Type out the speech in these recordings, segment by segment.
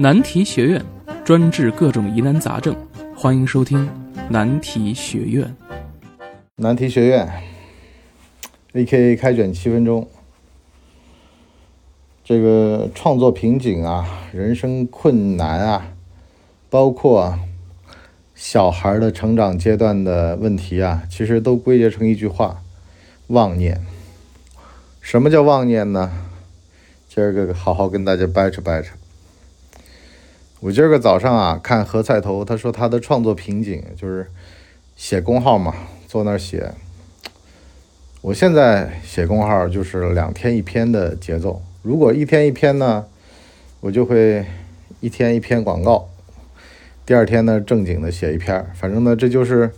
难题学院专治各种疑难杂症，欢迎收听难题学院。难题学院，A.K.A 开卷七分钟。这个创作瓶颈啊，人生困难啊，包括小孩的成长阶段的问题啊，其实都归结成一句话：妄念。什么叫妄念呢？今儿个好好跟大家掰扯掰扯。我今儿个早上啊，看何菜头，他说他的创作瓶颈就是写公号嘛，坐那儿写。我现在写公号就是两天一篇的节奏，如果一天一篇呢，我就会一天一篇广告，第二天呢正经的写一篇，反正呢这就是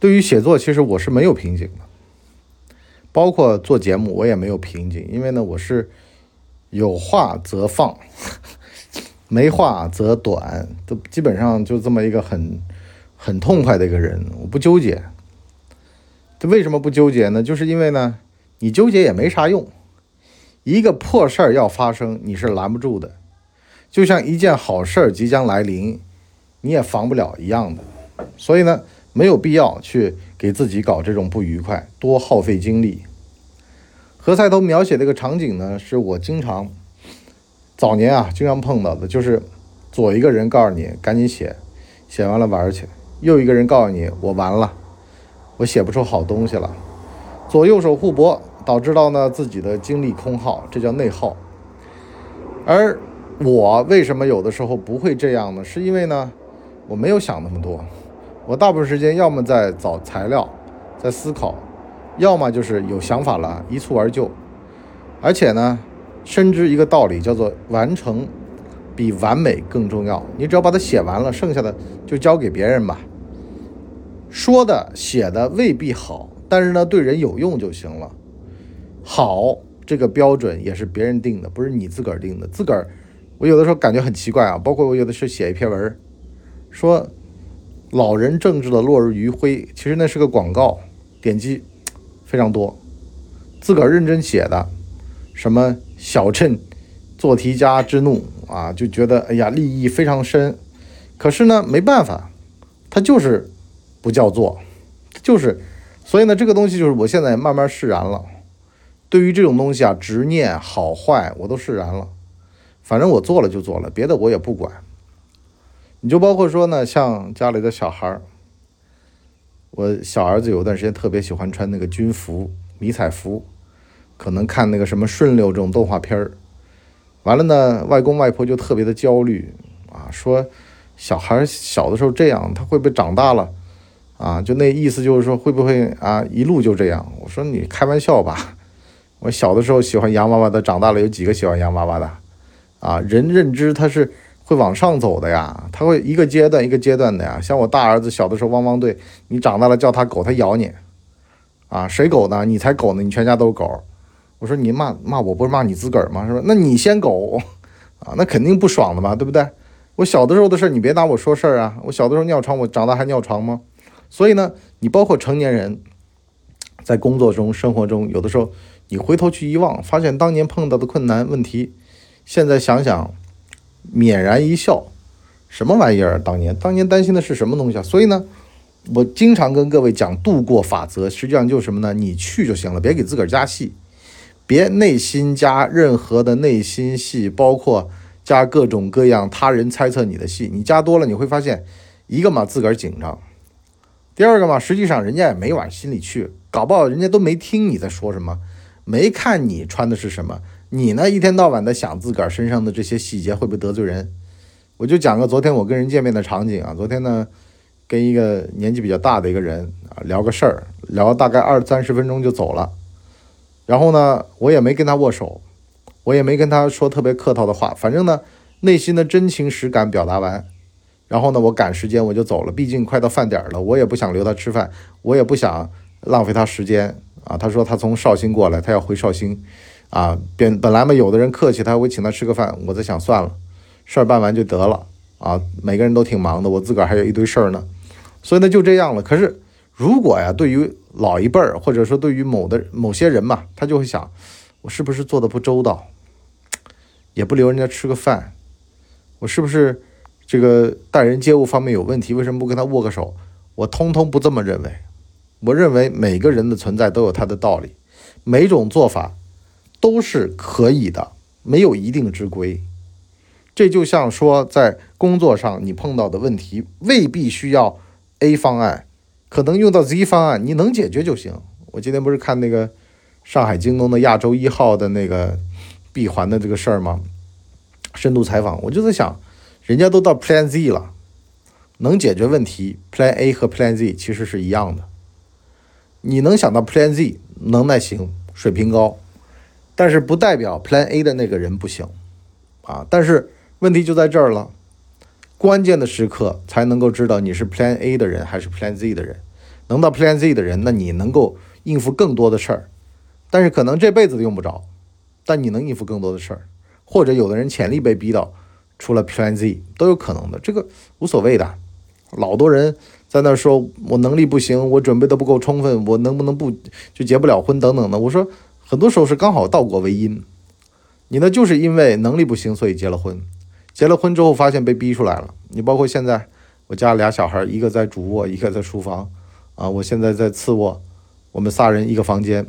对于写作，其实我是没有瓶颈的。包括做节目，我也没有瓶颈，因为呢，我是有话则放，没话则短，都基本上就这么一个很很痛快的一个人，我不纠结。这为什么不纠结呢？就是因为呢，你纠结也没啥用。一个破事儿要发生，你是拦不住的，就像一件好事儿即将来临，你也防不了一样的。所以呢，没有必要去给自己搞这种不愉快，多耗费精力。何菜头描写这个场景呢，是我经常早年啊经常碰到的，就是左一个人告诉你赶紧写，写完了玩去；右一个人告诉你我完了，我写不出好东西了。左右手互搏，导致到呢自己的精力空耗，这叫内耗。而我为什么有的时候不会这样呢？是因为呢我没有想那么多，我大部分时间要么在找材料，在思考。要么就是有想法了，一蹴而就，而且呢，深知一个道理，叫做完成比完美更重要。你只要把它写完了，剩下的就交给别人吧。说的、写的未必好，但是呢，对人有用就行了。好，这个标准也是别人定的，不是你自个儿定的。自个儿，我有的时候感觉很奇怪啊。包括我有的是写一篇文，说老人政治的落日余晖，其实那是个广告，点击。非常多，自个儿认真写的，什么小镇做题家之怒啊，就觉得哎呀，利益非常深。可是呢，没办法，他就是不叫做，就是，所以呢，这个东西就是我现在慢慢释然了。对于这种东西啊，执念好坏我都释然了。反正我做了就做了，别的我也不管。你就包括说呢，像家里的小孩儿。我小儿子有段时间特别喜欢穿那个军服、迷彩服，可能看那个什么顺溜这种动画片儿。完了呢，外公外婆就特别的焦虑啊，说小孩小的时候这样，他会不会长大了啊？就那意思就是说会不会啊一路就这样？我说你开玩笑吧，我小的时候喜欢洋娃娃的，长大了有几个喜欢洋娃娃的？啊，人认知他是。会往上走的呀，他会一个阶段一个阶段的呀。像我大儿子小的时候汪汪队，你长大了叫他狗，他咬你，啊，谁狗呢？你才狗呢，你全家都是狗。我说你骂骂我不是骂你自个儿吗？是吧？那你先狗，啊，那肯定不爽的嘛，对不对？我小的时候的事儿你别拿我说事儿啊。我小的时候尿床，我长大还尿床吗？所以呢，你包括成年人，在工作中、生活中，有的时候你回头去一望，发现当年碰到的困难问题，现在想想。泯然一笑，什么玩意儿？当年当年担心的是什么东西啊？所以呢，我经常跟各位讲度过法则，实际上就是什么呢？你去就行了，别给自个儿加戏，别内心加任何的内心戏，包括加各种各样他人猜测你的戏。你加多了，你会发现，一个嘛自个儿紧张，第二个嘛，实际上人家也没往心里去，搞不好人家都没听你在说什么，没看你穿的是什么。你呢？一天到晚的想自个儿身上的这些细节会不会得罪人？我就讲个昨天我跟人见面的场景啊。昨天呢，跟一个年纪比较大的一个人啊聊个事儿，聊大概二三十分钟就走了。然后呢，我也没跟他握手，我也没跟他说特别客套的话。反正呢，内心的真情实感表达完，然后呢，我赶时间我就走了。毕竟快到饭点了，我也不想留他吃饭，我也不想浪费他时间啊。他说他从绍兴过来，他要回绍兴。啊，本本来嘛，有的人客气，他会请他吃个饭。我在想，算了，事儿办完就得了啊。每个人都挺忙的，我自个儿还有一堆事儿呢，所以呢就这样了。可是如果呀，对于老一辈儿，或者说对于某的某些人嘛，他就会想，我是不是做的不周到，也不留人家吃个饭，我是不是这个待人接物方面有问题？为什么不跟他握个手？我通通不这么认为。我认为每个人的存在都有他的道理，每种做法都是可以的，没有一定之规。这就像说，在工作上你碰到的问题未必需要 A 方案，可能用到 Z 方案，你能解决就行。我今天不是看那个上海京东的亚洲一号的那个闭环的这个事儿吗？深度采访，我就在想，人家都到 Plan Z 了，能解决问题，Plan A 和 Plan Z 其实是一样的。你能想到 Plan Z 能耐行，水平高，但是不代表 Plan A 的那个人不行啊。但是问题就在这儿了，关键的时刻才能够知道你是 Plan A 的人还是 Plan Z 的人。能到 Plan Z 的人，那你能够应付更多的事儿，但是可能这辈子都用不着，但你能应付更多的事儿。或者有的人潜力被逼到出了 Plan Z 都有可能的，这个无所谓的。老多人。在那说，我能力不行，我准备的不够充分，我能不能不就结不了婚等等的？我说，很多时候是刚好倒果为因，你呢就是因为能力不行，所以结了婚，结了婚之后发现被逼出来了。你包括现在我家俩小孩，一个在主卧，一个在书房，啊，我现在在次卧，我们仨人一个房间，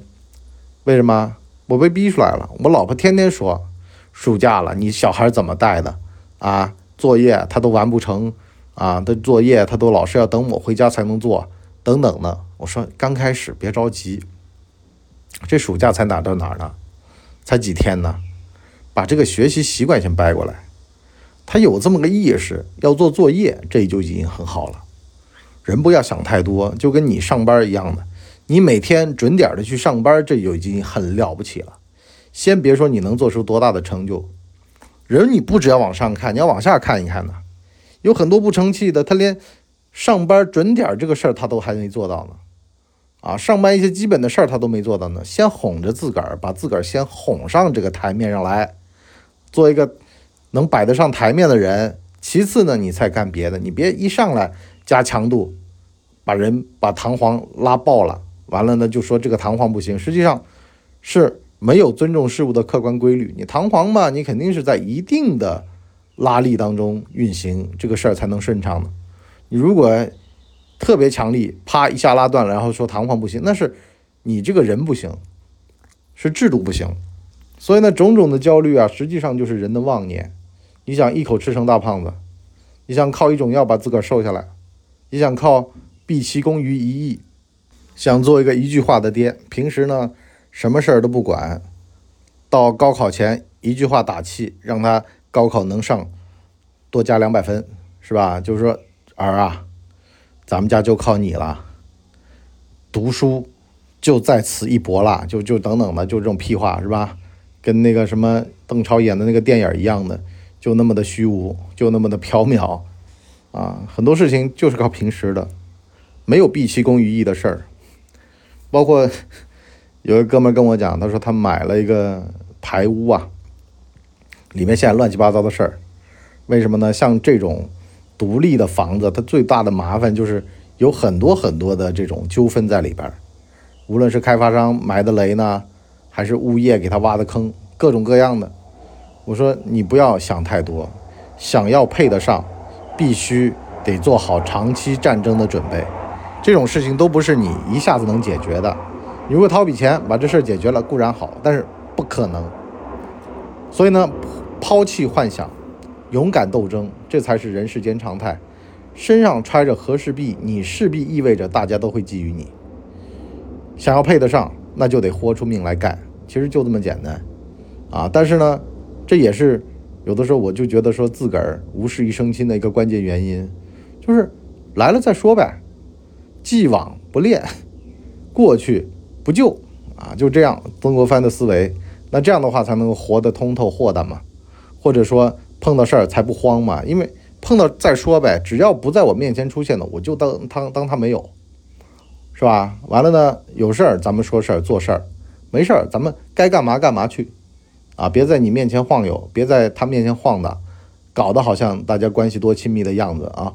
为什么？我被逼出来了。我老婆天天说，暑假了，你小孩怎么带的？啊，作业他都完不成。啊，的作业他都老是要等我回家才能做，等等的。我说刚开始别着急，这暑假才哪到哪儿呢？才几天呢？把这个学习习惯先掰过来。他有这么个意识，要做作业，这就已经很好了。人不要想太多，就跟你上班一样的，你每天准点的去上班，这就已经很了不起了。先别说你能做出多大的成就，人你不只要往上看，你要往下看一看呢。有很多不成器的，他连上班准点这个事儿他都还没做到呢，啊，上班一些基本的事儿他都没做到呢。先哄着自个儿，把自个儿先哄上这个台面上来，做一个能摆得上台面的人。其次呢，你再干别的，你别一上来加强度，把人把弹簧拉爆了，完了呢就说这个弹簧不行，实际上是没有尊重事物的客观规律。你弹簧嘛，你肯定是在一定的。拉力当中运行这个事儿才能顺畅的。你如果特别强力，啪一下拉断了，然后说弹簧不行，那是你这个人不行，是制度不行。所以呢，种种的焦虑啊，实际上就是人的妄念。你想一口吃成大胖子，你想靠一种药把自个儿瘦下来，你想靠毕其功于一役，想做一个一句话的爹，平时呢什么事儿都不管，到高考前一句话打气，让他。高考能上，多加两百分，是吧？就是说，儿啊，咱们家就靠你了。读书就在此一搏了，就就等等的，就这种屁话，是吧？跟那个什么邓超演的那个电影一样的，就那么的虚无，就那么的缥缈啊！很多事情就是靠平时的，没有毕其功于一的事儿。包括有个哥们跟我讲，他说他买了一个排屋啊。里面现在乱七八糟的事儿，为什么呢？像这种独立的房子，它最大的麻烦就是有很多很多的这种纠纷在里边儿。无论是开发商埋的雷呢，还是物业给他挖的坑，各种各样的。我说你不要想太多，想要配得上，必须得做好长期战争的准备。这种事情都不是你一下子能解决的。你如果掏笔钱把这事儿解决了固然好，但是不可能。所以呢，抛弃幻想，勇敢斗争，这才是人世间常态。身上揣着和氏璧，你势必意味着大家都会觊觎你。想要配得上，那就得豁出命来干。其实就这么简单，啊！但是呢，这也是有的时候我就觉得说自个儿无事一生亲的一个关键原因，就是来了再说呗，既往不恋，过去不救啊，就这样。曾国藩的思维。那这样的话才能活得通透豁达嘛，或者说碰到事儿才不慌嘛，因为碰到再说呗，只要不在我面前出现的，我就当当当他没有，是吧？完了呢，有事儿咱们说事儿做事儿，没事儿咱们该干嘛干嘛去，啊，别在你面前晃悠，别在他面前晃的，搞得好像大家关系多亲密的样子啊，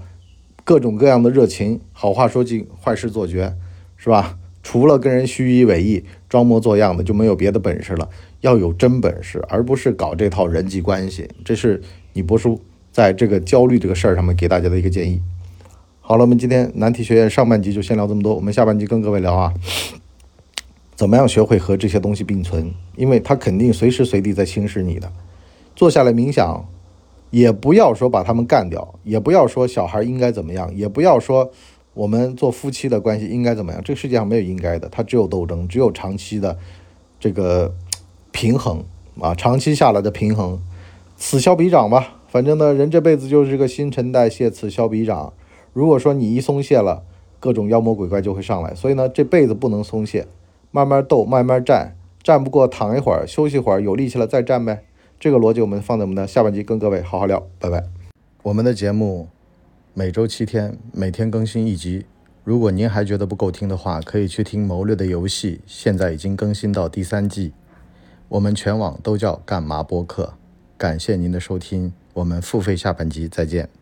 各种各样的热情，好话说尽，坏事做绝，是吧？除了跟人虚以委蛇、装模作样的，就没有别的本事了。要有真本事，而不是搞这套人际关系。这是你博叔在这个焦虑这个事儿上面给大家的一个建议。好了，我们今天难题学院上半集就先聊这么多，我们下半集跟各位聊啊，怎么样学会和这些东西并存？因为它肯定随时随地在侵蚀你的。坐下来冥想，也不要说把他们干掉，也不要说小孩应该怎么样，也不要说我们做夫妻的关系应该怎么样。这个世界上没有应该的，它只有斗争，只有长期的这个平衡啊，长期下来的平衡，此消彼长吧。反正呢，人这辈子就是个新陈代谢，此消彼长。如果说你一松懈了，各种妖魔鬼怪就会上来。所以呢，这辈子不能松懈，慢慢斗，慢慢战，战不过躺一会儿，休息会儿，有力气了再战呗。这个逻辑我们放在我们的下半集跟各位好好聊，拜拜。我们的节目每周七天，每天更新一集。如果您还觉得不够听的话，可以去听《谋略的游戏》，现在已经更新到第三季。我们全网都叫干嘛播客。感谢您的收听，我们付费下半集再见。